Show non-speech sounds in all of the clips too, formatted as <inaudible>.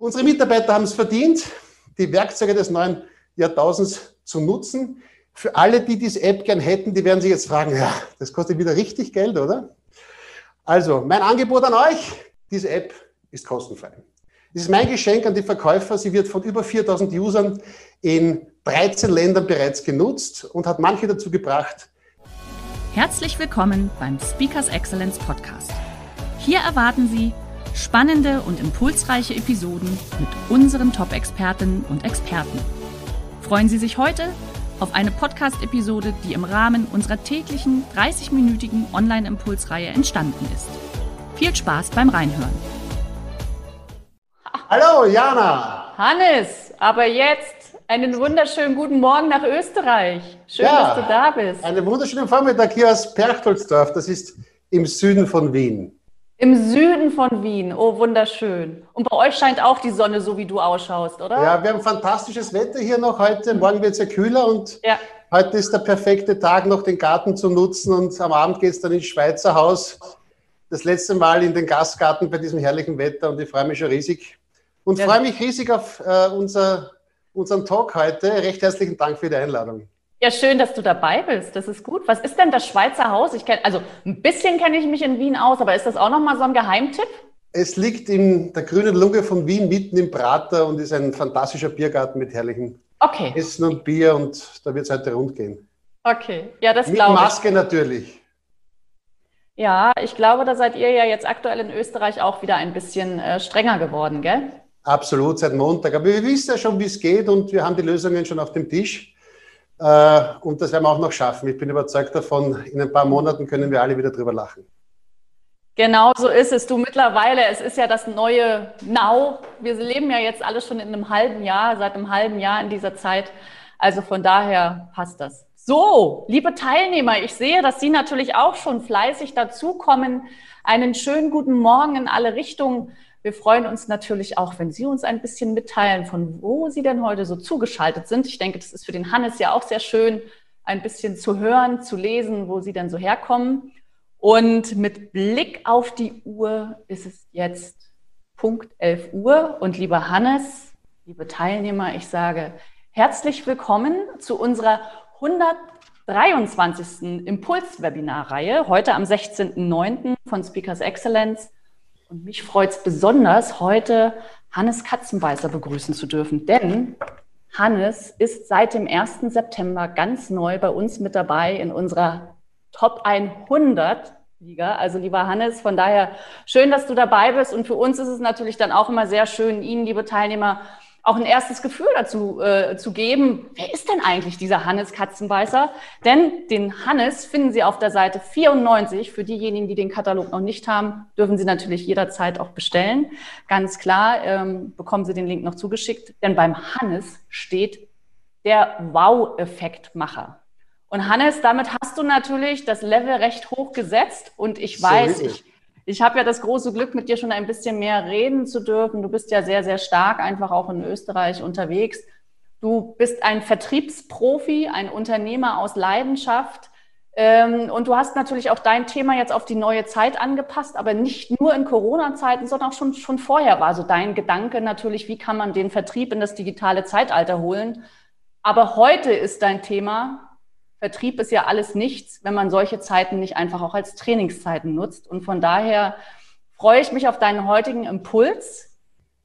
Unsere Mitarbeiter haben es verdient, die Werkzeuge des neuen Jahrtausends zu nutzen. Für alle, die diese App gern hätten, die werden sich jetzt fragen, ja, das kostet wieder richtig Geld, oder? Also, mein Angebot an euch, diese App ist kostenfrei. Das ist mein Geschenk an die Verkäufer. Sie wird von über 4000 Usern in 13 Ländern bereits genutzt und hat manche dazu gebracht. Herzlich willkommen beim Speakers Excellence Podcast. Hier erwarten Sie Spannende und impulsreiche Episoden mit unseren Top-Expertinnen und Experten. Freuen Sie sich heute auf eine Podcast-Episode, die im Rahmen unserer täglichen 30-minütigen Online-Impulsreihe entstanden ist. Viel Spaß beim Reinhören. Hallo, Jana. Hannes, aber jetzt einen wunderschönen guten Morgen nach Österreich. Schön, ja, dass du da bist. Einen wunderschönen Vormittag hier aus Perchtoldsdorf. Das ist im Süden von Wien. Im Süden von Wien. Oh, wunderschön. Und bei euch scheint auch die Sonne, so wie du ausschaust, oder? Ja, wir haben fantastisches Wetter hier noch heute. Morgen wird es ja kühler und ja. heute ist der perfekte Tag, noch den Garten zu nutzen. Und am Abend geht es dann ins Schweizer Haus. Das letzte Mal in den Gastgarten bei diesem herrlichen Wetter und ich freue mich schon riesig. Und ja. freue mich riesig auf äh, unser, unseren Talk heute. Recht herzlichen Dank für die Einladung. Ja, schön, dass du dabei bist. Das ist gut. Was ist denn das Schweizer Haus? Ich kenn, also ein bisschen kenne ich mich in Wien aus, aber ist das auch nochmal so ein Geheimtipp? Es liegt in der grünen Lunge von Wien, mitten im Prater und ist ein fantastischer Biergarten mit herrlichem okay. Essen und Bier und da wird es heute rund gehen. Okay, ja, das glaube ich. Mit Maske natürlich. Ja, ich glaube, da seid ihr ja jetzt aktuell in Österreich auch wieder ein bisschen äh, strenger geworden, gell? Absolut, seit Montag. Aber wir wissen ja schon, wie es geht und wir haben die Lösungen schon auf dem Tisch. Äh, und das werden wir auch noch schaffen. Ich bin überzeugt davon, in ein paar Monaten können wir alle wieder drüber lachen. Genau so ist es. Du mittlerweile, es ist ja das neue Now. Wir leben ja jetzt alle schon in einem halben Jahr, seit einem halben Jahr in dieser Zeit. Also von daher passt das. So, liebe Teilnehmer, ich sehe, dass Sie natürlich auch schon fleißig dazukommen. Einen schönen guten Morgen in alle Richtungen. Wir freuen uns natürlich auch, wenn Sie uns ein bisschen mitteilen, von wo Sie denn heute so zugeschaltet sind. Ich denke, das ist für den Hannes ja auch sehr schön, ein bisschen zu hören, zu lesen, wo Sie denn so herkommen. Und mit Blick auf die Uhr ist es jetzt Punkt 11 Uhr. Und lieber Hannes, liebe Teilnehmer, ich sage herzlich willkommen zu unserer 123. Impuls-Webinar-Reihe, heute am 16.09. von Speakers Excellence. Und mich freut es besonders, heute Hannes Katzenbeißer begrüßen zu dürfen, denn Hannes ist seit dem 1. September ganz neu bei uns mit dabei in unserer Top 100 Liga. Also lieber Hannes, von daher schön, dass du dabei bist. Und für uns ist es natürlich dann auch immer sehr schön, Ihnen, liebe Teilnehmer, auch ein erstes Gefühl dazu äh, zu geben, wer ist denn eigentlich dieser Hannes Katzenbeißer? Denn den Hannes finden Sie auf der Seite 94. Für diejenigen, die den Katalog noch nicht haben, dürfen Sie natürlich jederzeit auch bestellen. Ganz klar ähm, bekommen Sie den Link noch zugeschickt, denn beim Hannes steht der Wow-Effektmacher. Und Hannes, damit hast du natürlich das Level recht hoch gesetzt und ich weiß, so ich ich habe ja das große Glück, mit dir schon ein bisschen mehr reden zu dürfen. Du bist ja sehr, sehr stark einfach auch in Österreich unterwegs. Du bist ein Vertriebsprofi, ein Unternehmer aus Leidenschaft. Ähm, und du hast natürlich auch dein Thema jetzt auf die neue Zeit angepasst, aber nicht nur in Corona-Zeiten, sondern auch schon, schon vorher war so dein Gedanke natürlich, wie kann man den Vertrieb in das digitale Zeitalter holen. Aber heute ist dein Thema, Vertrieb ist ja alles nichts, wenn man solche Zeiten nicht einfach auch als Trainingszeiten nutzt. Und von daher freue ich mich auf deinen heutigen Impuls.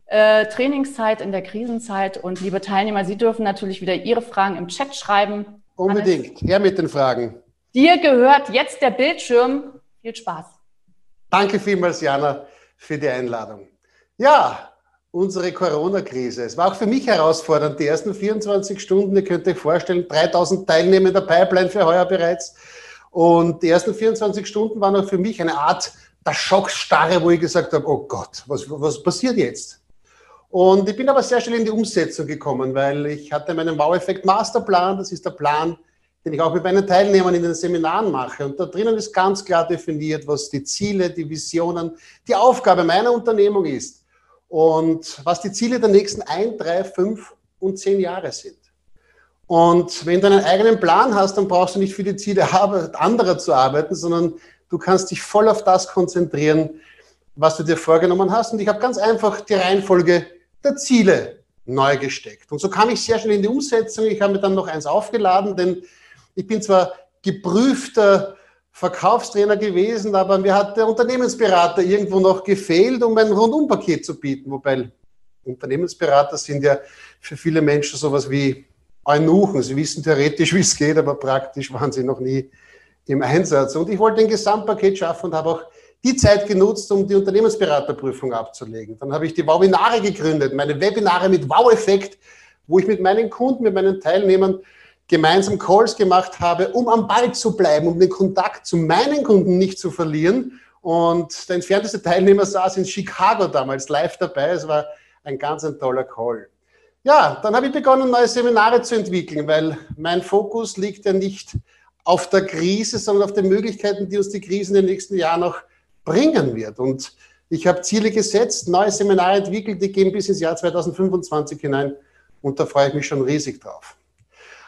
Äh, Trainingszeit in der Krisenzeit. Und liebe Teilnehmer, Sie dürfen natürlich wieder Ihre Fragen im Chat schreiben. Unbedingt. Her mit den Fragen. Dir gehört jetzt der Bildschirm. Viel Spaß. Danke vielmals, Jana, für die Einladung. Ja, unsere Corona-Krise. Es war auch für mich herausfordernd. Die ersten 24 Stunden, ihr könnt euch vorstellen, 3000 Teilnehmer in der Pipeline für heuer bereits. Und die ersten 24 Stunden waren auch für mich eine Art der Schockstarre, wo ich gesagt habe, oh Gott, was, was passiert jetzt? Und ich bin aber sehr schnell in die Umsetzung gekommen, weil ich hatte meinen Wow-Effekt Masterplan. Das ist der Plan, den ich auch mit meinen Teilnehmern in den Seminaren mache. Und da drinnen ist ganz klar definiert, was die Ziele, die Visionen, die Aufgabe meiner Unternehmung ist und was die Ziele der nächsten ein, drei, fünf und zehn Jahre sind. Und wenn du einen eigenen Plan hast, dann brauchst du nicht für die Ziele anderer zu arbeiten, sondern du kannst dich voll auf das konzentrieren, was du dir vorgenommen hast. Und ich habe ganz einfach die Reihenfolge der Ziele neu gesteckt. Und so kam ich sehr schnell in die Umsetzung. Ich habe mir dann noch eins aufgeladen, denn ich bin zwar geprüfter Verkaufstrainer gewesen, aber mir hat der Unternehmensberater irgendwo noch gefehlt, um ein Rundumpaket zu bieten. Wobei Unternehmensberater sind ja für viele Menschen sowas wie Eunuchen. Sie wissen theoretisch, wie es geht, aber praktisch waren sie noch nie im Einsatz. Und ich wollte ein Gesamtpaket schaffen und habe auch die Zeit genutzt, um die Unternehmensberaterprüfung abzulegen. Dann habe ich die Webinare gegründet, meine Webinare mit Wow-Effekt, wo ich mit meinen Kunden, mit meinen Teilnehmern gemeinsam Calls gemacht habe, um am Ball zu bleiben, um den Kontakt zu meinen Kunden nicht zu verlieren. Und der entfernteste Teilnehmer saß in Chicago damals live dabei. Es war ein ganz ein toller Call. Ja, dann habe ich begonnen, neue Seminare zu entwickeln, weil mein Fokus liegt ja nicht auf der Krise, sondern auf den Möglichkeiten, die uns die Krise in den nächsten Jahren noch bringen wird. Und ich habe Ziele gesetzt, neue Seminare entwickelt, die gehen bis ins Jahr 2025 hinein und da freue ich mich schon riesig drauf.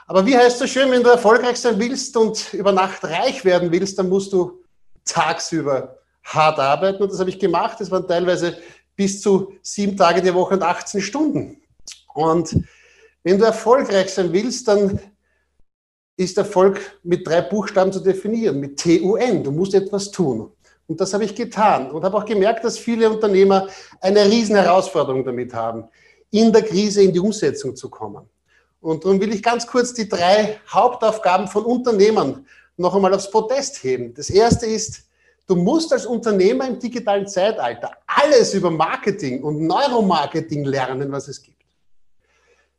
Aber wie heißt so schön, wenn du erfolgreich sein willst und über Nacht reich werden willst, dann musst du tagsüber hart arbeiten und das habe ich gemacht. Das waren teilweise bis zu sieben Tage die Woche und 18 Stunden. Und wenn du erfolgreich sein willst, dann ist Erfolg mit drei Buchstaben zu definieren, mit TUN. Du musst etwas tun. Und das habe ich getan und habe auch gemerkt, dass viele Unternehmer eine riesen Herausforderung damit haben, in der Krise in die Umsetzung zu kommen. Und darum will ich ganz kurz die drei Hauptaufgaben von Unternehmern noch einmal aufs Podest heben. Das erste ist, du musst als Unternehmer im digitalen Zeitalter alles über Marketing und Neuromarketing lernen, was es gibt.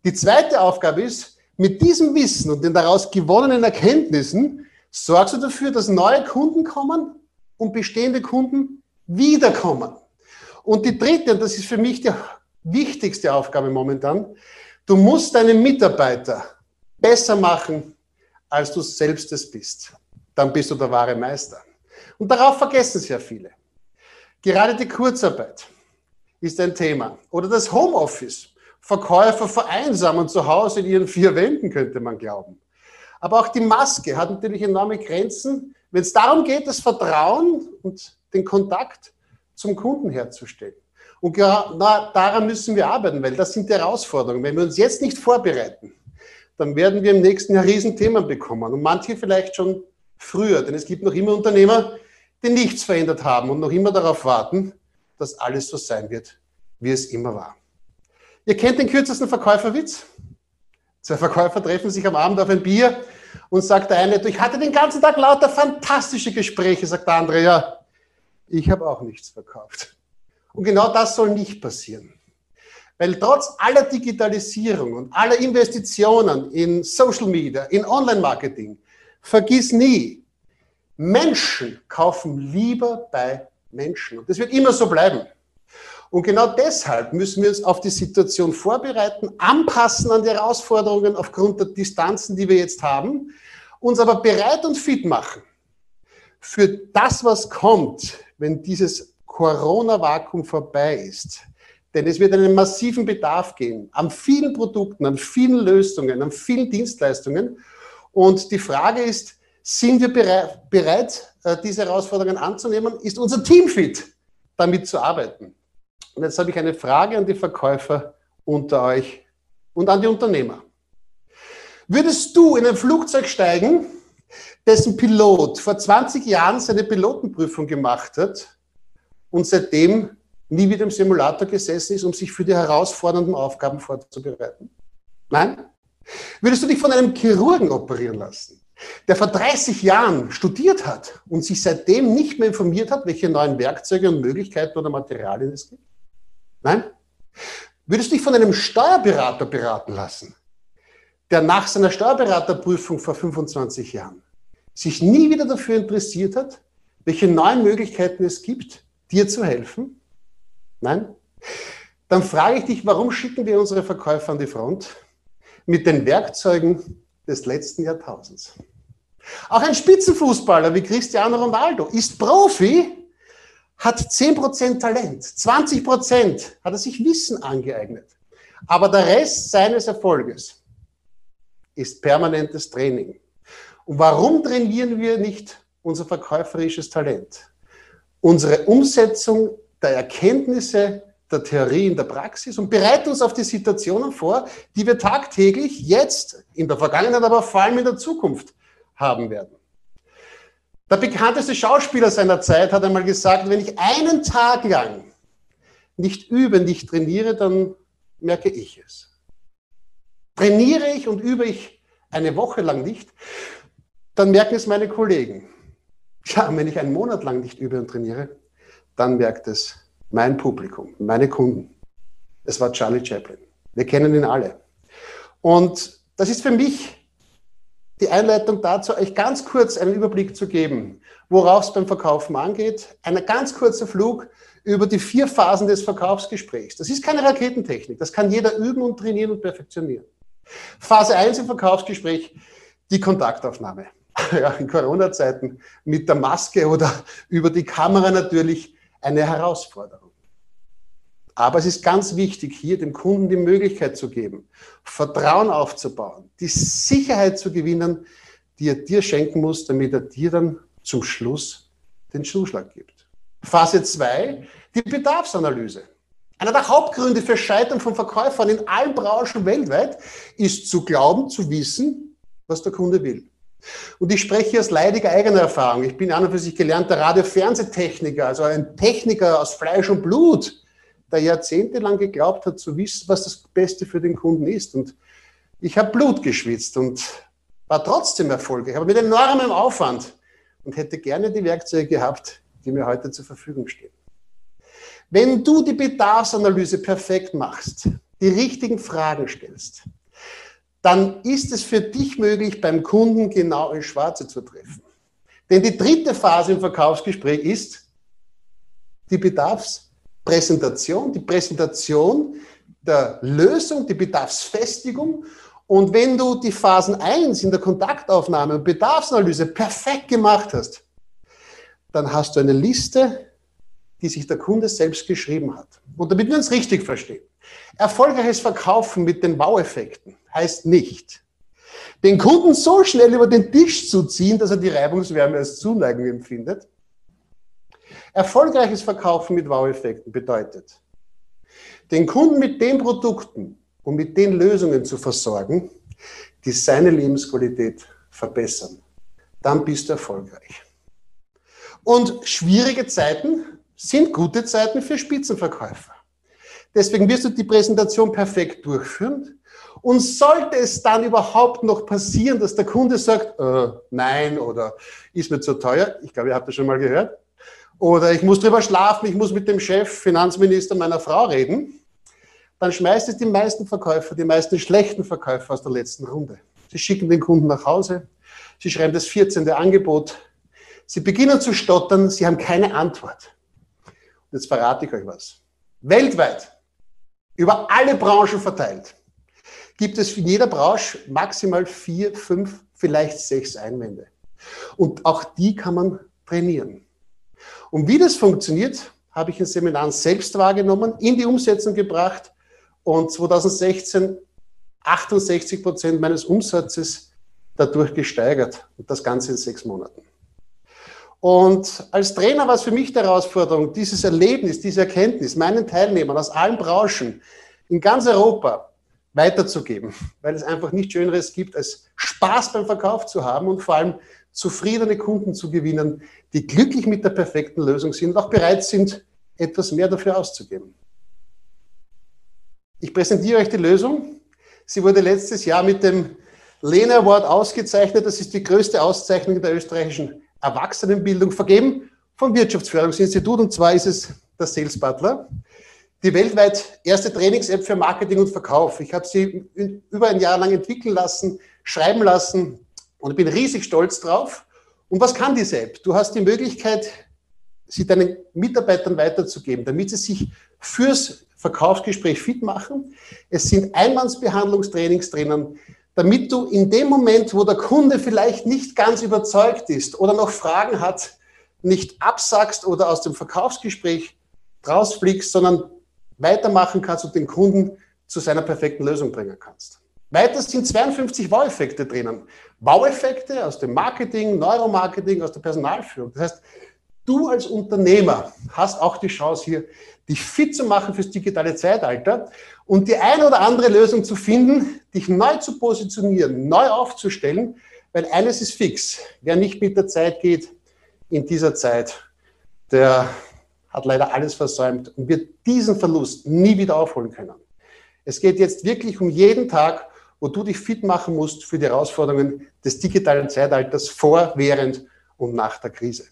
Die zweite Aufgabe ist, mit diesem Wissen und den daraus gewonnenen Erkenntnissen sorgst du dafür, dass neue Kunden kommen und bestehende Kunden wiederkommen. Und die dritte, und das ist für mich die wichtigste Aufgabe momentan, du musst deinen Mitarbeiter besser machen, als du selbst es bist. Dann bist du der wahre Meister. Und darauf vergessen sehr viele. Gerade die Kurzarbeit ist ein Thema. Oder das Homeoffice. Verkäufer vereinsamen zu Hause in ihren vier Wänden, könnte man glauben. Aber auch die Maske hat natürlich enorme Grenzen, wenn es darum geht, das Vertrauen und den Kontakt zum Kunden herzustellen. Und genau daran müssen wir arbeiten, weil das sind die Herausforderungen. Wenn wir uns jetzt nicht vorbereiten, dann werden wir im nächsten Jahr Riesenthemen bekommen. Und manche vielleicht schon früher, denn es gibt noch immer Unternehmer, die nichts verändert haben und noch immer darauf warten, dass alles so sein wird, wie es immer war. Ihr kennt den kürzesten Verkäuferwitz? Zwei Verkäufer treffen sich am Abend auf ein Bier und sagt der eine, ich hatte den ganzen Tag lauter fantastische Gespräche, sagt der andere, ja, ich habe auch nichts verkauft. Und genau das soll nicht passieren. Weil trotz aller Digitalisierung und aller Investitionen in Social Media, in Online-Marketing, vergiss nie, Menschen kaufen lieber bei Menschen. Und das wird immer so bleiben. Und genau deshalb müssen wir uns auf die Situation vorbereiten, anpassen an die Herausforderungen aufgrund der Distanzen, die wir jetzt haben, uns aber bereit und fit machen für das, was kommt, wenn dieses Corona-Vakuum vorbei ist. Denn es wird einen massiven Bedarf geben an vielen Produkten, an vielen Lösungen, an vielen Dienstleistungen. Und die Frage ist, sind wir bereit, äh, diese Herausforderungen anzunehmen? Ist unser Team fit, damit zu arbeiten? Und jetzt habe ich eine Frage an die Verkäufer unter euch und an die Unternehmer. Würdest du in ein Flugzeug steigen, dessen Pilot vor 20 Jahren seine Pilotenprüfung gemacht hat und seitdem nie wieder im Simulator gesessen ist, um sich für die herausfordernden Aufgaben vorzubereiten? Nein? Würdest du dich von einem Chirurgen operieren lassen, der vor 30 Jahren studiert hat und sich seitdem nicht mehr informiert hat, welche neuen Werkzeuge und Möglichkeiten oder Materialien es gibt? Nein? Würdest du dich von einem Steuerberater beraten lassen, der nach seiner Steuerberaterprüfung vor 25 Jahren sich nie wieder dafür interessiert hat, welche neuen Möglichkeiten es gibt, dir zu helfen? Nein? Dann frage ich dich, warum schicken wir unsere Verkäufer an die Front mit den Werkzeugen des letzten Jahrtausends? Auch ein Spitzenfußballer wie Cristiano Ronaldo ist Profi, hat 10% Talent, 20% hat er sich Wissen angeeignet. Aber der Rest seines Erfolges ist permanentes Training. Und warum trainieren wir nicht unser verkäuferisches Talent? Unsere Umsetzung der Erkenntnisse der Theorie in der Praxis und bereiten uns auf die Situationen vor, die wir tagtäglich jetzt, in der Vergangenheit, aber vor allem in der Zukunft haben werden. Der bekannteste Schauspieler seiner Zeit hat einmal gesagt, wenn ich einen Tag lang nicht übe, nicht trainiere, dann merke ich es. Trainiere ich und übe ich eine Woche lang nicht, dann merken es meine Kollegen. <laughs> Ja, wenn ich einen Monat lang nicht übe und trainiere, dann merkt es mein Publikum, meine Kunden. Es war Charlie Chaplin. Wir kennen ihn alle. Und das ist für mich die Einleitung dazu, euch ganz kurz einen Überblick zu geben, worauf es beim Verkaufen angeht. Ein ganz kurzer Flug über die vier Phasen des Verkaufsgesprächs. Das ist keine Raketentechnik. Das kann jeder üben und trainieren und perfektionieren. Phase 1 im Verkaufsgespräch, die Kontaktaufnahme. <laughs> Ja, in Corona-Zeiten mit der Maske oder über die Kamera natürlich eine Herausforderung. Aber es ist ganz wichtig, hier dem Kunden die Möglichkeit zu geben, Vertrauen aufzubauen, die Sicherheit zu gewinnen, die er dir schenken muss, damit er dir dann zum Schluss den Zuschlag gibt. Phase 2, die Bedarfsanalyse. Einer der Hauptgründe für Scheitern von Verkäufern in allen Branchen weltweit ist zu glauben, zu wissen, was der Kunde will. Und ich spreche aus leidiger eigener Erfahrung. Ich bin an und für sich gelernter Radio-Fernsehtechniker, also ein Techniker aus Fleisch und Blut der jahrzehntelang geglaubt hat zu wissen, was das Beste für den Kunden ist. Und ich habe Blut geschwitzt und war trotzdem erfolgreich, aber mit enormem Aufwand und hätte gerne die Werkzeuge gehabt, die mir heute zur Verfügung stehen. Wenn du die Bedarfsanalyse perfekt machst, die richtigen Fragen stellst, dann ist es für dich möglich, beim Kunden genau ins Schwarze zu treffen. Denn die dritte Phase im Verkaufsgespräch ist die Bedarfsanalyse. Präsentation, die Präsentation der Lösung, die Bedarfsfestigung. Und wenn du die Phasen 1 in der Kontaktaufnahme und Bedarfsanalyse perfekt gemacht hast, dann hast du eine Liste, die sich der Kunde selbst geschrieben hat. Und damit wir uns richtig verstehen. Erfolgreiches Verkaufen mit den Wow-Effekten heißt nicht, den Kunden so schnell über den Tisch zu ziehen, dass er die Reibungswärme als Zuneigung empfindet, Erfolgreiches Verkaufen mit Wow-Effekten bedeutet, den Kunden mit den Produkten und mit den Lösungen zu versorgen, die seine Lebensqualität verbessern. Dann bist du erfolgreich. Und schwierige Zeiten sind gute Zeiten für Spitzenverkäufer. Deswegen wirst du die Präsentation perfekt durchführen. Und sollte es dann überhaupt noch passieren, dass der Kunde sagt, äh, nein oder ist mir zu teuer, ich glaube, ihr habt das schon mal gehört, oder ich muss drüber schlafen, ich muss mit dem Chef, Finanzminister meiner Frau reden, dann schmeißt es die meisten Verkäufer, die meisten schlechten Verkäufer aus der letzten Runde. Sie schicken den Kunden nach Hause, sie schreiben das 14. Angebot, sie beginnen zu stottern, sie haben keine Antwort. Und jetzt verrate ich euch was. Weltweit, über alle Branchen verteilt, gibt es in jeder Branche maximal vier, fünf, vielleicht sechs Einwände. Und auch die kann man trainieren. Und wie das funktioniert, habe ich in Seminaren selbst wahrgenommen, in die Umsetzung gebracht und 2016 68 Prozent meines Umsatzes dadurch gesteigert und das Ganze in sechs Monaten. Und als Trainer war es für mich die Herausforderung, dieses Erlebnis, diese Erkenntnis meinen Teilnehmern aus allen Branchen in ganz Europa weiterzugeben, weil es einfach nichts Schöneres gibt, als Spaß beim Verkauf zu haben und vor allem zufriedene Kunden zu gewinnen, die glücklich mit der perfekten Lösung sind und auch bereit sind, etwas mehr dafür auszugeben. Ich präsentiere euch die Lösung. Sie wurde letztes Jahr mit dem Lena Award ausgezeichnet. Das ist die größte Auszeichnung der österreichischen Erwachsenenbildung, vergeben vom Wirtschaftsförderungsinstitut. Und zwar ist es der Sales Butler, die weltweit erste Trainings-App für Marketing und Verkauf. Ich habe sie über ein Jahr lang entwickeln lassen, schreiben lassen, und bin riesig stolz drauf. Und was kann diese App? Du hast die Möglichkeit, sie deinen Mitarbeitern weiterzugeben, damit sie sich fürs Verkaufsgespräch fit machen. Es sind Einwandsbehandlungstrainings drinnen, damit du in dem Moment, wo der Kunde vielleicht nicht ganz überzeugt ist oder noch Fragen hat, nicht absagst oder aus dem Verkaufsgespräch rausfliegst, sondern weitermachen kannst und den Kunden zu seiner perfekten Lösung bringen kannst. Weiter sind 52 Wow-Effekte drinnen. Wow-Effekte aus dem Marketing, Neuromarketing, aus der Personalführung. Das heißt, du als Unternehmer hast auch die Chance hier, dich fit zu machen fürs digitale Zeitalter und die eine oder andere Lösung zu finden, dich neu zu positionieren, neu aufzustellen, weil eines ist fix. Wer nicht mit der Zeit geht in dieser Zeit, der hat leider alles versäumt und wird diesen Verlust nie wieder aufholen können. Es geht jetzt wirklich um jeden Tag, wo du dich fit machen musst für die Herausforderungen des digitalen Zeitalters vor, während und nach der Krise.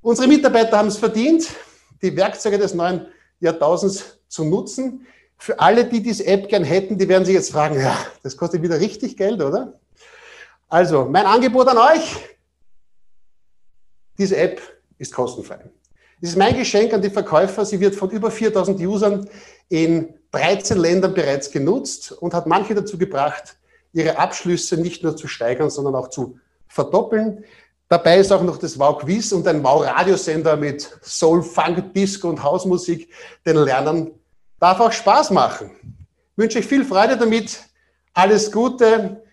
Unsere Mitarbeiter haben es verdient, die Werkzeuge des neuen Jahrtausends zu nutzen. Für alle, die diese App gern hätten, die werden sich jetzt fragen, ja, das kostet wieder richtig Geld, oder? Also, mein Angebot an euch, diese App ist kostenfrei. Das ist mein Geschenk an die Verkäufer. Sie wird von über 4000 Usern in 13 Ländern bereits genutzt und hat manche dazu gebracht, ihre Abschlüsse nicht nur zu steigern, sondern auch zu verdoppeln. Dabei ist auch noch das Wow Quiz und ein Wow Radiosender mit Soul, Funk, Disco und Hausmusik. Den Lernen darf auch Spaß machen. Ich wünsche euch viel Freude damit. Alles Gute.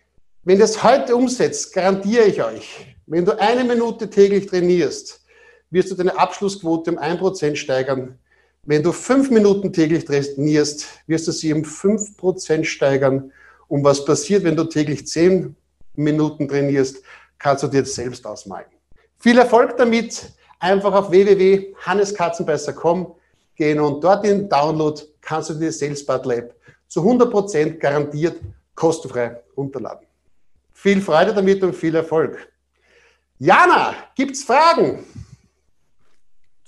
Wenn ihr es heute umsetzt, garantiere ich euch, wenn du eine Minute täglich trainierst, wirst du deine Abschlussquote um ein Prozent steigern. Wenn du fünf Minuten täglich trainierst, wirst du sie um fünf Prozent steigern. Und was passiert, wenn du täglich zehn Minuten trainierst, kannst du dir selbst ausmalen. Viel Erfolg damit. Einfach auf www.hanneskatzenbeißer.com gehen und dort in Download kannst du dir Sales Battle App zu 100% garantiert kostenfrei runterladen. Viel Freude damit und viel Erfolg. Jana, gibt's Fragen?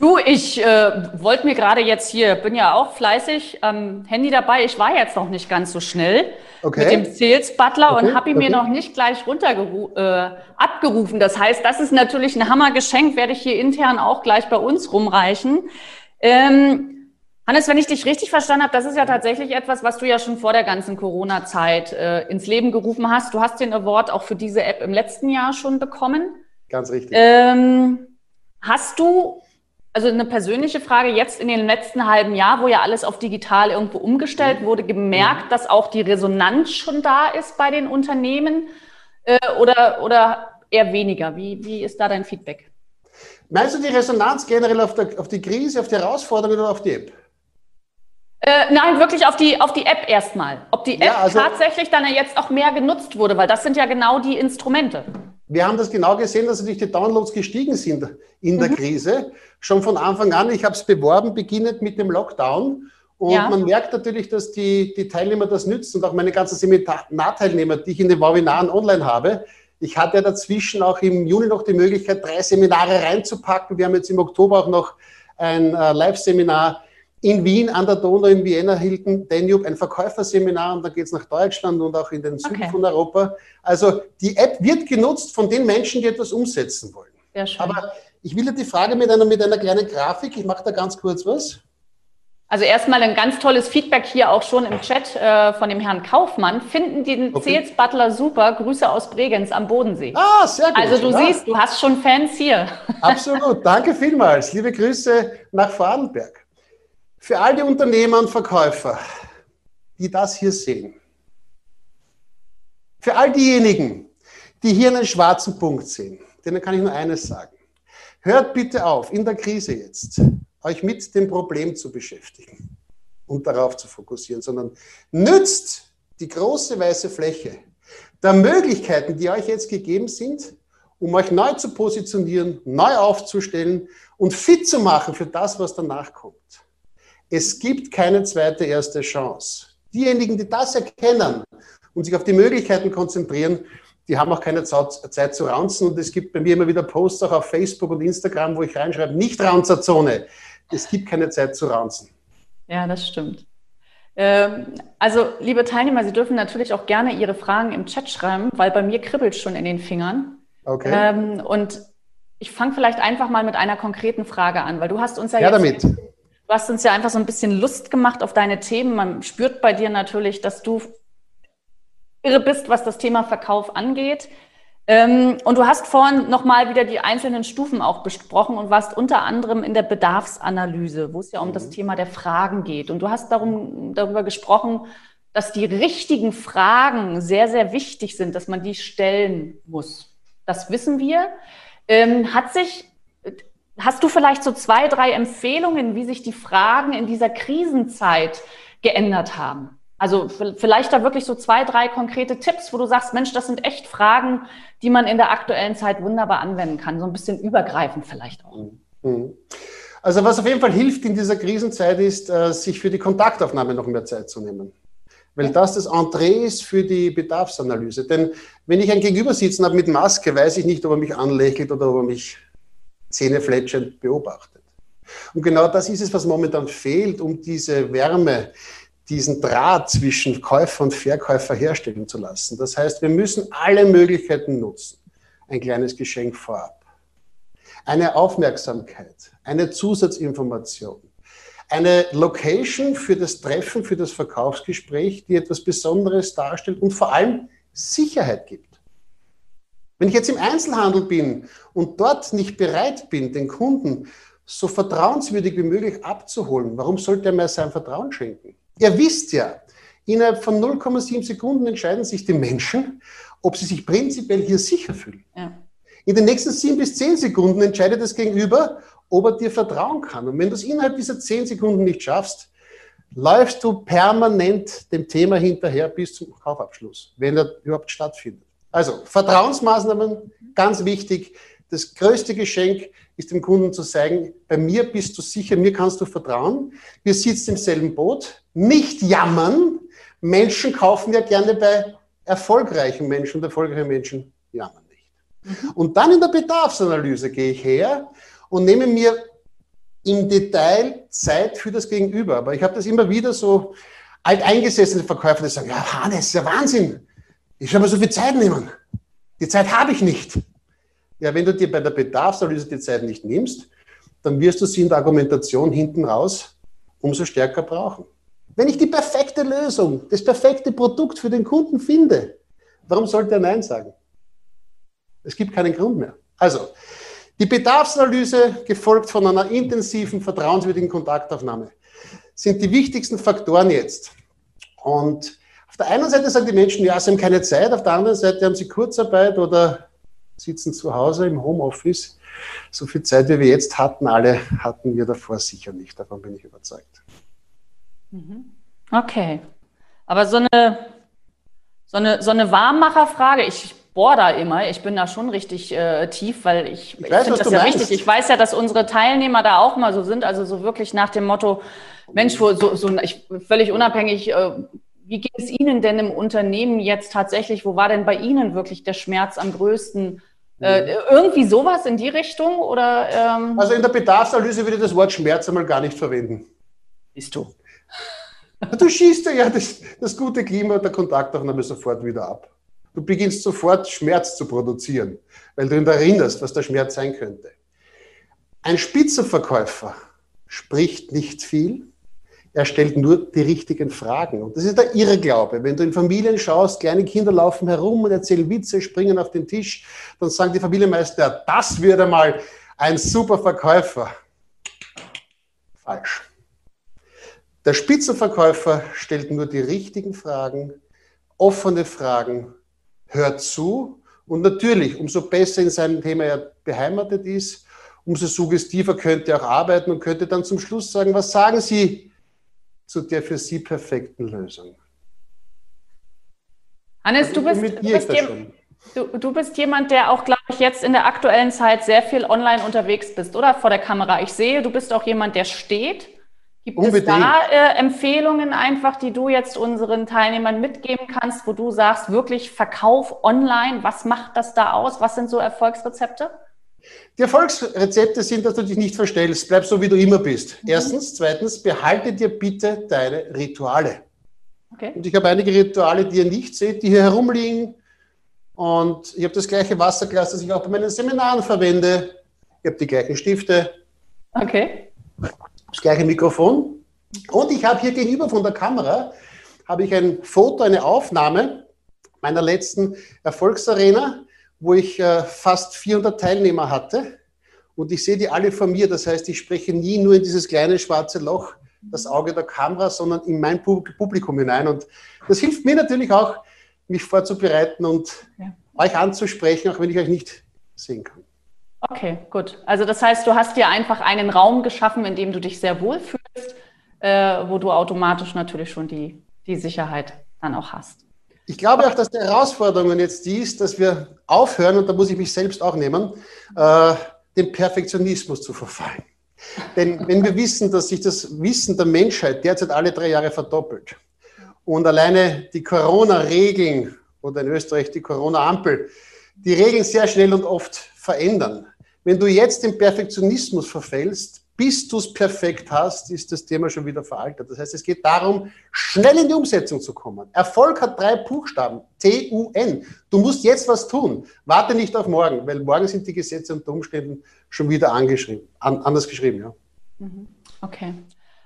Du, ich äh, wollte mir gerade jetzt hier, bin ja auch fleißig am Handy dabei. Ich war jetzt noch nicht ganz so schnell okay. mit dem Sales Butler okay. und habe ihn okay. mir noch nicht gleich runter äh, abgerufen. Das heißt, das ist natürlich ein Hammergeschenk, werde ich hier intern auch gleich bei uns rumreichen. Ähm, Hannes, wenn ich dich richtig verstanden habe, das ist ja tatsächlich etwas, was du ja schon vor der ganzen Corona-Zeit äh, ins Leben gerufen hast. Du hast den Award auch für diese App im letzten Jahr schon bekommen. Ganz richtig. Ähm, hast du also eine persönliche Frage, jetzt in den letzten halben Jahr, wo ja alles auf digital irgendwo umgestellt mhm. wurde, gemerkt, mhm. dass auch die Resonanz schon da ist bei den Unternehmen äh, oder, oder eher weniger? Wie, wie ist da dein Feedback? Meinst du die Resonanz generell auf, der, auf die Krise, auf die Herausforderungen oder auf die App? Äh, nein, wirklich auf die, auf die App erstmal. Ob die App ja, also, tatsächlich dann jetzt auch mehr genutzt wurde, weil das sind ja genau die Instrumente. Wir haben das genau gesehen, dass natürlich die Downloads gestiegen sind in der mhm. Krise. Schon von Anfang an, ich habe es beworben, beginnend mit dem Lockdown. Und ja. man merkt natürlich, dass die, die Teilnehmer das nützen und auch meine ganzen Seminarteilnehmer, die ich in den Webinaren online habe. Ich hatte ja dazwischen auch im Juni noch die Möglichkeit, drei Seminare reinzupacken. Wir haben jetzt im Oktober auch noch ein äh, Live-Seminar in Wien an der Donau in Vienna hielten Danube ein Verkäuferseminar und dann geht es nach Deutschland und auch in den Süden okay. von Europa. Also die App wird genutzt von den Menschen, die etwas umsetzen wollen. Sehr schön. Aber ich will dir die Frage mit einer, mit einer kleinen Grafik, ich mache da ganz kurz was. Also erstmal ein ganz tolles Feedback hier auch schon im Chat äh, von dem Herrn Kaufmann. Finden den okay. Sales Butler super. Grüße aus Bregenz am Bodensee. Ah, sehr gut. Also du ja. siehst, du hast schon Fans hier. <laughs> Absolut. Danke vielmals. Liebe Grüße nach Vorarlberg. Für all die Unternehmer und Verkäufer, die das hier sehen, für all diejenigen, die hier einen schwarzen Punkt sehen, denen kann ich nur eines sagen. Hört bitte auf, in der Krise jetzt, euch mit dem Problem zu beschäftigen und darauf zu fokussieren, sondern nützt die große weiße Fläche der Möglichkeiten, die euch jetzt gegeben sind, um euch neu zu positionieren, neu aufzustellen und fit zu machen für das, was danach kommt. Es gibt keine zweite erste Chance. Diejenigen, die das erkennen und sich auf die Möglichkeiten konzentrieren, die haben auch keine Zeit zu raunzen. Und es gibt bei mir immer wieder Posts auch auf Facebook und Instagram, wo ich reinschreibe, nicht Raunzerzone. Es gibt keine Zeit zu raunzen. Ja, das stimmt. Ähm, also, liebe Teilnehmer, Sie dürfen natürlich auch gerne Ihre Fragen im Chat schreiben, weil bei mir kribbelt schon in den Fingern. Okay. Ähm, und ich fange vielleicht einfach mal mit einer konkreten Frage an, weil du hast uns ja, ja jetzt, damit. Du hast uns ja einfach so ein bisschen Lust gemacht auf deine Themen. Man spürt bei dir natürlich, dass du irre bist, was das Thema Verkauf angeht. Ähm, und du hast vorhin nochmal wieder die einzelnen Stufen auch besprochen und warst unter anderem in der Bedarfsanalyse, wo es ja um mhm. das Thema der Fragen geht. Und du hast darum, darüber gesprochen, dass die richtigen Fragen sehr, sehr wichtig sind, dass man die stellen muss. Das wissen wir. Ähm, hat sich Hast du vielleicht so zwei, drei Empfehlungen, wie sich die Fragen in dieser Krisenzeit geändert haben? Also vielleicht da wirklich so zwei, drei konkrete Tipps, wo du sagst, Mensch, das sind echt Fragen, die man in der aktuellen Zeit wunderbar anwenden kann, so ein bisschen übergreifend vielleicht auch. Mhm. Also was auf jeden Fall hilft in dieser Krisenzeit ist, äh, sich für die Kontaktaufnahme noch mehr Zeit zu nehmen. Weil das das Entree ist für die Bedarfsanalyse. Denn wenn ich ein Gegenüber sitzen habe mit Maske, weiß ich nicht, ob er mich anlächelt oder ob er mich zähnefletschend beobachtet. Und genau das ist es, was momentan fehlt, um diese Wärme, diesen Draht zwischen Käufer und Verkäufer herstellen zu lassen. Das heißt, wir müssen alle Möglichkeiten nutzen. Ein kleines Geschenk vorab, eine Aufmerksamkeit, eine Zusatzinformation, eine Location für das Treffen, für das Verkaufsgespräch, die etwas Besonderes darstellt und vor allem Sicherheit gibt. Wenn ich jetzt im Einzelhandel bin und dort nicht bereit bin, den Kunden so vertrauenswürdig wie möglich abzuholen, warum sollte er mir sein Vertrauen schenken? Ihr wisst ja, innerhalb von 0,7 Sekunden entscheiden sich die Menschen, ob sie sich prinzipiell hier sicher fühlen. Ja. In den nächsten sieben bis zehn Sekunden entscheidet das Gegenüber, ob er dir vertrauen kann. Und wenn du es innerhalb dieser zehn Sekunden nicht schaffst, läufst du permanent dem Thema hinterher bis zum Kaufabschluss, wenn er überhaupt stattfindet. Also Vertrauensmaßnahmen, ganz wichtig. Das größte Geschenk ist dem Kunden zu sagen, bei mir bist du sicher, mir kannst du vertrauen. Wir sitzen im selben Boot. Nicht jammern. Menschen kaufen ja gerne bei erfolgreichen Menschen und erfolgreiche Menschen jammern nicht. Und dann in der Bedarfsanalyse gehe ich her und nehme mir im Detail Zeit für das Gegenüber. Aber ich habe das immer wieder so alteingesessene Verkäufer, die sagen, ja, Hannes, ist ja Wahnsinn. Ich soll mir so viel Zeit nehmen. Die Zeit habe ich nicht. Ja, wenn du dir bei der Bedarfsanalyse die Zeit nicht nimmst, dann wirst du sie in der Argumentation hinten raus umso stärker brauchen. Wenn ich die perfekte Lösung, das perfekte Produkt für den Kunden finde, warum sollte er Nein sagen? Es gibt keinen Grund mehr. Also, die Bedarfsanalyse, gefolgt von einer intensiven, vertrauenswürdigen Kontaktaufnahme, sind die wichtigsten Faktoren jetzt. Und auf der einen Seite sagen die Menschen, ja, sie haben keine Zeit, auf der anderen Seite haben sie Kurzarbeit oder sitzen zu Hause im Homeoffice. So viel Zeit, wie wir jetzt hatten, alle hatten wir davor sicher nicht. Davon bin ich überzeugt. Mhm. Okay. Aber so eine, so eine, so eine Warmmacherfrage, ich bohr da immer, ich bin da schon richtig äh, tief, weil ich, ich, ich finde das ja meinst. wichtig. Ich weiß ja, dass unsere Teilnehmer da auch mal so sind, also so wirklich nach dem Motto, Mensch, so, so ich, völlig unabhängig, äh, wie geht es Ihnen denn im Unternehmen jetzt tatsächlich? Wo war denn bei Ihnen wirklich der Schmerz am größten? Äh, mhm. irgendwie sowas in die Richtung? Oder, ähm also in der Bedarfsanalyse würde ich das Wort Schmerz einmal gar nicht verwenden. Bist du? Du schießt ja das, das gute Klima der Kontaktaufnahme sofort wieder ab. Du beginnst sofort Schmerz zu produzieren, weil du ihn erinnerst, was der Schmerz sein könnte. Ein Spitzenverkäufer spricht nicht viel, er stellt nur die richtigen Fragen. Und das ist der Irrglaube. Wenn du in Familien schaust, kleine Kinder laufen herum und erzählen Witze, springen auf den Tisch, dann sagen die Familienmeister, das wird einmal ein super Verkäufer. Falsch. Der Spitzenverkäufer stellt nur die richtigen Fragen, offene Fragen, hört zu und natürlich, umso besser in seinem Thema er beheimatet ist, umso suggestiver könnte er auch arbeiten und könnte dann zum Schluss sagen, was sagen Sie, zu der für Sie perfekten Lösung. Hannes, du bist, du bist, du, du bist, jemand, der auch, glaube ich, jetzt in der aktuellen Zeit sehr viel online unterwegs bist, oder? Vor der Kamera. Ich sehe, du bist auch jemand, der steht. Gibt Unbedingt. es da äh, Empfehlungen einfach, die du jetzt unseren Teilnehmern mitgeben kannst, wo du sagst, wirklich Verkauf online, was macht das da aus? Was sind so Erfolgsrezepte? Die Erfolgsrezepte sind, dass du dich nicht verstellst. Bleib so, wie du immer bist. Mhm. Erstens. Zweitens, behalte dir bitte deine Rituale. Okay. Und ich habe einige Rituale, die ihr nicht seht, die hier herumliegen. Und ich habe das gleiche Wasserglas, das ich auch bei meinen Seminaren verwende. Ich habe die gleichen Stifte. Okay. Das gleiche Mikrofon. Und ich habe hier gegenüber von der Kamera habe ich ein Foto, eine Aufnahme meiner letzten Erfolgsarena, wo ich äh, fast 400 Teilnehmer hatte. Und ich sehe die alle vor mir. Das heißt, ich spreche nie nur in dieses kleine schwarze Loch, das Auge der Kamera, sondern in mein Publikum hinein. Und das hilft mir natürlich auch, mich vorzubereiten und ja. euch anzusprechen, auch wenn ich euch nicht sehen kann. Okay, gut. Also das heißt, du hast dir einfach einen Raum geschaffen, in dem du dich sehr wohl fühlst, äh, wo du automatisch natürlich schon die, die Sicherheit dann auch hast. Ich glaube auch, dass die Herausforderung jetzt die ist, dass wir aufhören, und da muss ich mich selbst auch nehmen, äh, dem Perfektionismus zu verfallen. Denn wenn wir wissen, dass sich das Wissen der Menschheit derzeit alle drei Jahre verdoppelt und alleine die Corona-Regeln oder in Österreich die Corona-Ampel die Regeln sehr schnell und oft verändern, wenn du jetzt den Perfektionismus verfällst, bis du es perfekt hast, ist das Thema schon wieder veraltet. Das heißt, es geht darum, schnell in die Umsetzung zu kommen. Erfolg hat drei Buchstaben, T-U-N. Du musst jetzt was tun. Warte nicht auf morgen, weil morgen sind die Gesetze unter Umständen schon wieder angeschrieben, an, anders geschrieben. Ja. Mhm. Okay.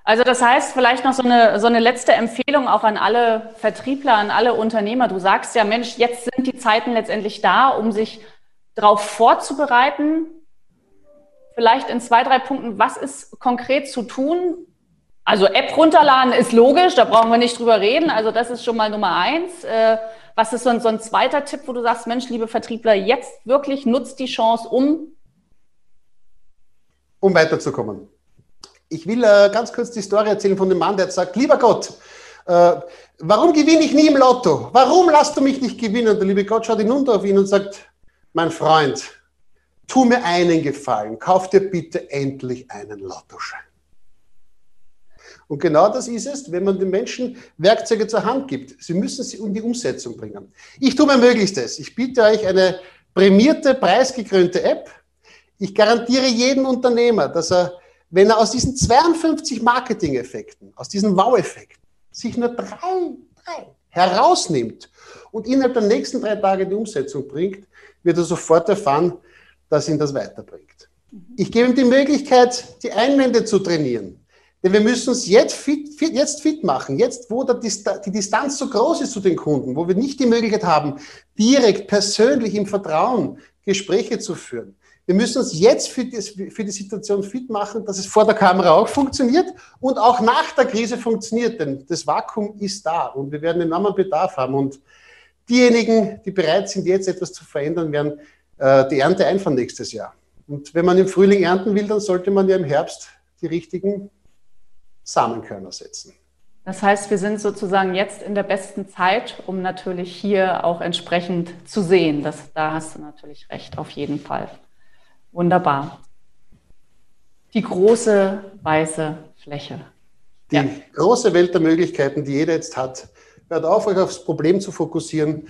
Also das heißt, vielleicht noch so eine, so eine letzte Empfehlung auch an alle Vertriebler, an alle Unternehmer. Du sagst ja, Mensch, jetzt sind die Zeiten letztendlich da, um sich darauf vorzubereiten, vielleicht in zwei, drei Punkten, was ist konkret zu tun? Also App runterladen ist logisch, da brauchen wir nicht drüber reden. Also das ist schon mal Nummer eins. Äh, was ist so ein, so ein zweiter Tipp, wo du sagst, Mensch, liebe Vertriebler, jetzt wirklich nutzt die Chance, um um weiterzukommen. Ich will äh, ganz kurz die Story erzählen von dem Mann, der sagt, lieber Gott, äh, warum gewinne ich nie im Lotto? Warum lasst du mich nicht gewinnen? Und der liebe Gott schaut hinunter auf ihn und sagt, mein Freund, tu mir einen Gefallen, kauf dir bitte endlich einen Lottoschein. Und genau das ist es, wenn man den Menschen Werkzeuge zur Hand gibt. Sie müssen sie um die Umsetzung bringen. Ich tue mein Möglichstes. Ich biete euch eine prämierte, preisgekrönte App. Ich garantiere jedem Unternehmer, dass er, wenn er aus diesen 52 Marketing-Effekten, aus diesen Wow-Effekten, sich nur drei, drei herausnimmt und innerhalb der nächsten drei Tage die Umsetzung bringt, wird er sofort erfahren, das ihn das weiterbringt. Ich gebe ihm die Möglichkeit, die Einwände zu trainieren. Denn wir müssen uns jetzt fit, fit, jetzt fit machen, jetzt wo die Distanz so groß ist zu den Kunden, wo wir nicht die Möglichkeit haben, direkt persönlich im Vertrauen Gespräche zu führen. Wir müssen uns jetzt für die, für die Situation fit machen, dass es vor der Kamera auch funktioniert und auch nach der Krise funktioniert, denn das Vakuum ist da und wir werden enormen Bedarf haben. Und diejenigen, die bereit sind, jetzt etwas zu verändern, werden die Ernte einfahren nächstes Jahr. Und wenn man im Frühling ernten will, dann sollte man ja im Herbst die richtigen Samenkörner setzen. Das heißt, wir sind sozusagen jetzt in der besten Zeit, um natürlich hier auch entsprechend zu sehen. Das, da hast du natürlich recht, auf jeden Fall. Wunderbar. Die große weiße Fläche. Die ja. große Welt der Möglichkeiten, die jeder jetzt hat. Hört auf, euch aufs Problem zu fokussieren.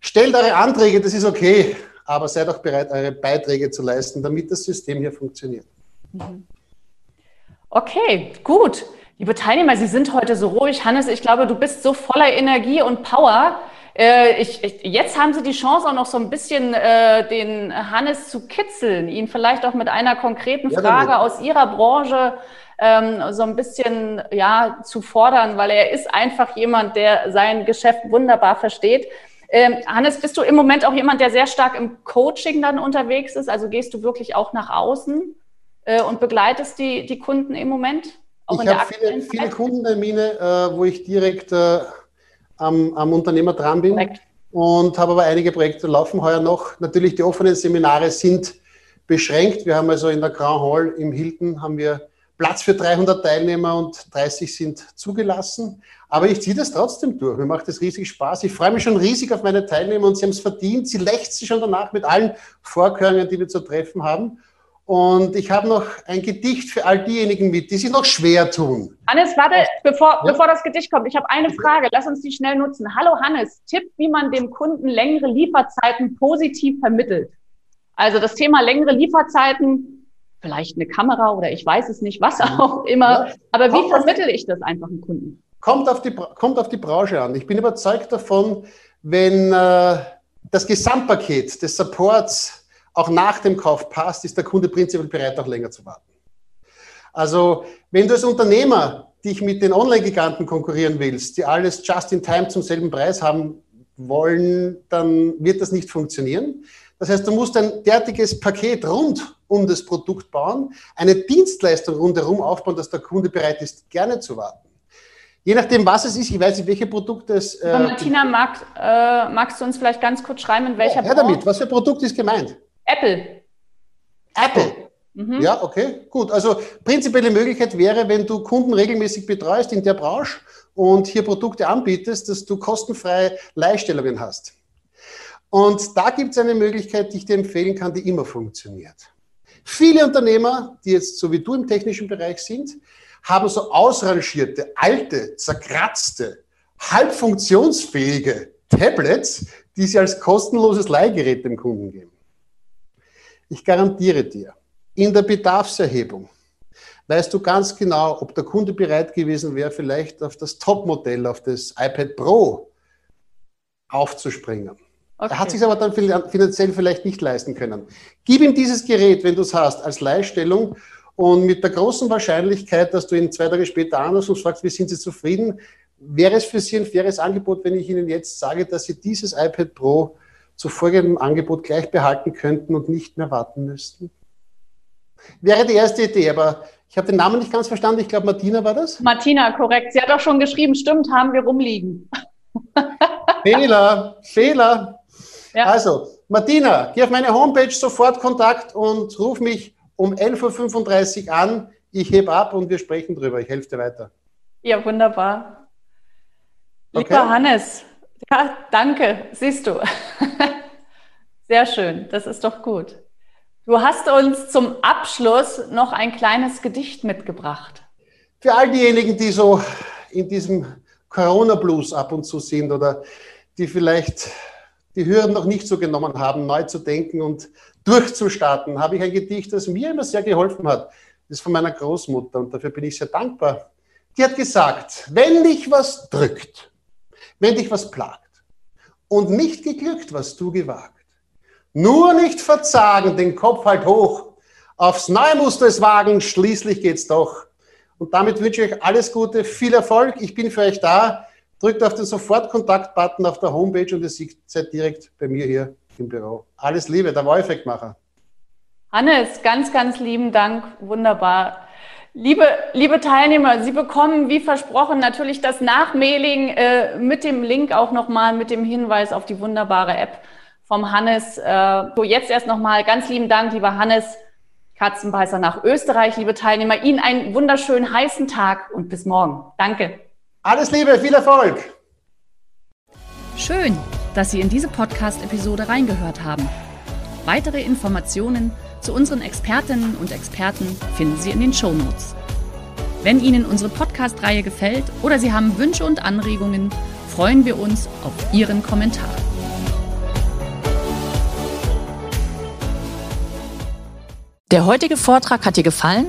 Stellt eure Anträge, das ist okay aber seid auch bereit, eure Beiträge zu leisten, damit das System hier funktioniert. Mhm. Okay, gut. Liebe Teilnehmer, Sie sind heute so ruhig. Hannes, ich glaube, du bist so voller Energie und Power. Äh, ich, ich, jetzt haben Sie die Chance auch noch so ein bisschen äh, den Hannes zu kitzeln, ihn vielleicht auch mit einer konkreten Frage ja, aus Ihrer Branche ähm, so ein bisschen ja, zu fordern, weil er ist einfach jemand, der sein Geschäft wunderbar versteht. Ähm, Hannes, bist du im Moment auch jemand, der sehr stark im Coaching dann unterwegs ist? Also gehst du wirklich auch nach außen äh, und begleitest die, die Kunden im Moment? Auch ich habe viele, viele Kundentermine, äh, wo ich direkt äh, am, am, Unternehmer dran bin Correct. und habe aber einige Projekte laufen heuer noch. Natürlich die offenen Seminare sind beschränkt. Wir haben also in der Grand Hall im Hilton haben wir Platz für 300 Teilnehmer und 30 sind zugelassen. Aber ich ziehe das trotzdem durch. Mir macht das riesig Spaß. Ich freue mich schon riesig auf meine Teilnehmer und sie haben es verdient. Sie lechzen schon danach mit allen Vorkörnern, die wir zu treffen haben. Und ich habe noch ein Gedicht für all diejenigen mit, die sich noch schwer tun. Hannes, warte, bevor, ja? bevor das Gedicht kommt, ich habe eine Frage. Lass uns die schnell nutzen. Hallo Hannes, Tipp, wie man dem Kunden längere Lieferzeiten positiv vermittelt. Also das Thema längere Lieferzeiten vielleicht eine Kamera oder ich weiß es nicht, was auch immer. Aber wie vermittle ich das einfach dem Kunden? Kommt auf, die, kommt auf die Branche an. Ich bin überzeugt davon, wenn, äh, das Gesamtpaket des Supports auch nach dem Kauf passt, ist der Kunde prinzipiell bereit, auch länger zu warten. Also, wenn du als Unternehmer dich mit den Online-Giganten konkurrieren willst, die alles just in time zum selben Preis haben wollen, dann wird das nicht funktionieren. Das heißt, du musst ein derartiges Paket rund um das Produkt bauen, eine Dienstleistung rundherum aufbauen, dass der Kunde bereit ist, gerne zu warten. Je nachdem, was es ist, ich weiß nicht, welche Produkte es. Äh, Martina, mag, äh, magst du uns vielleicht ganz kurz schreiben, in welcher ja, ja, damit. Was für Produkt ist gemeint? Apple. Apple. Mhm. Ja, okay, gut. Also prinzipielle Möglichkeit wäre, wenn du Kunden regelmäßig betreust in der Branche und hier Produkte anbietest, dass du kostenfreie Leihstellungen hast. Und da gibt es eine Möglichkeit, die ich dir empfehlen kann, die immer funktioniert. Viele Unternehmer, die jetzt so wie du im technischen Bereich sind, haben so ausrangierte, alte, zerkratzte, halb funktionsfähige Tablets, die sie als kostenloses Leihgerät dem Kunden geben. Ich garantiere dir, in der Bedarfserhebung weißt du ganz genau, ob der Kunde bereit gewesen wäre, vielleicht auf das Topmodell, auf das iPad Pro aufzuspringen. Okay. Er hat sich aber dann finanziell vielleicht nicht leisten können. Gib ihm dieses Gerät, wenn du es hast, als Leihstellung und mit der großen Wahrscheinlichkeit, dass du ihn zwei Tage später anrufst und fragst, wie sind Sie zufrieden, wäre es für Sie ein faires Angebot, wenn ich Ihnen jetzt sage, dass Sie dieses iPad Pro zu folgendem Angebot gleich behalten könnten und nicht mehr warten müssten? Wäre die erste Idee, aber ich habe den Namen nicht ganz verstanden. Ich glaube, Martina war das? Martina, korrekt. Sie hat auch schon geschrieben, stimmt, haben wir rumliegen. Fehler, Fehler. Ja. Also, Martina, geh auf meine Homepage, sofort Kontakt und ruf mich um 11.35 Uhr an. Ich hebe ab und wir sprechen drüber. Ich helfe dir weiter. Ja, wunderbar. Okay. Lieber Hannes, ja, danke, siehst du. <laughs> Sehr schön, das ist doch gut. Du hast uns zum Abschluss noch ein kleines Gedicht mitgebracht. Für all diejenigen, die so in diesem Corona-Blues ab und zu sind oder die vielleicht die Hürden noch nicht so genommen haben, neu zu denken und durchzustarten, habe ich ein Gedicht, das mir immer sehr geholfen hat. Das ist von meiner Großmutter und dafür bin ich sehr dankbar. Die hat gesagt, wenn dich was drückt, wenn dich was plagt und nicht geglückt, was du gewagt, nur nicht verzagen, den Kopf halt hoch, aufs Neue musst du es wagen, schließlich geht's doch. Und damit wünsche ich euch alles Gute, viel Erfolg, ich bin für euch da. Drückt auf den Sofortkontakt-Button auf der Homepage und ihr seid direkt bei mir hier im Büro. Alles Liebe, der Wolleffektmacher. Hannes, ganz, ganz lieben Dank. Wunderbar. Liebe, liebe Teilnehmer, Sie bekommen wie versprochen natürlich das Nachmailing äh, mit dem Link auch nochmal, mit dem Hinweis auf die wunderbare App vom Hannes. Äh, so, jetzt erst nochmal ganz lieben Dank, lieber Hannes Katzenbeißer nach Österreich, liebe Teilnehmer. Ihnen einen wunderschönen heißen Tag und bis morgen. Danke. Alles Liebe, viel Erfolg. Schön, dass Sie in diese Podcast-Episode reingehört haben. Weitere Informationen zu unseren Expertinnen und Experten finden Sie in den Show Notes. Wenn Ihnen unsere Podcast-Reihe gefällt oder Sie haben Wünsche und Anregungen, freuen wir uns auf Ihren Kommentar. Der heutige Vortrag hat dir gefallen?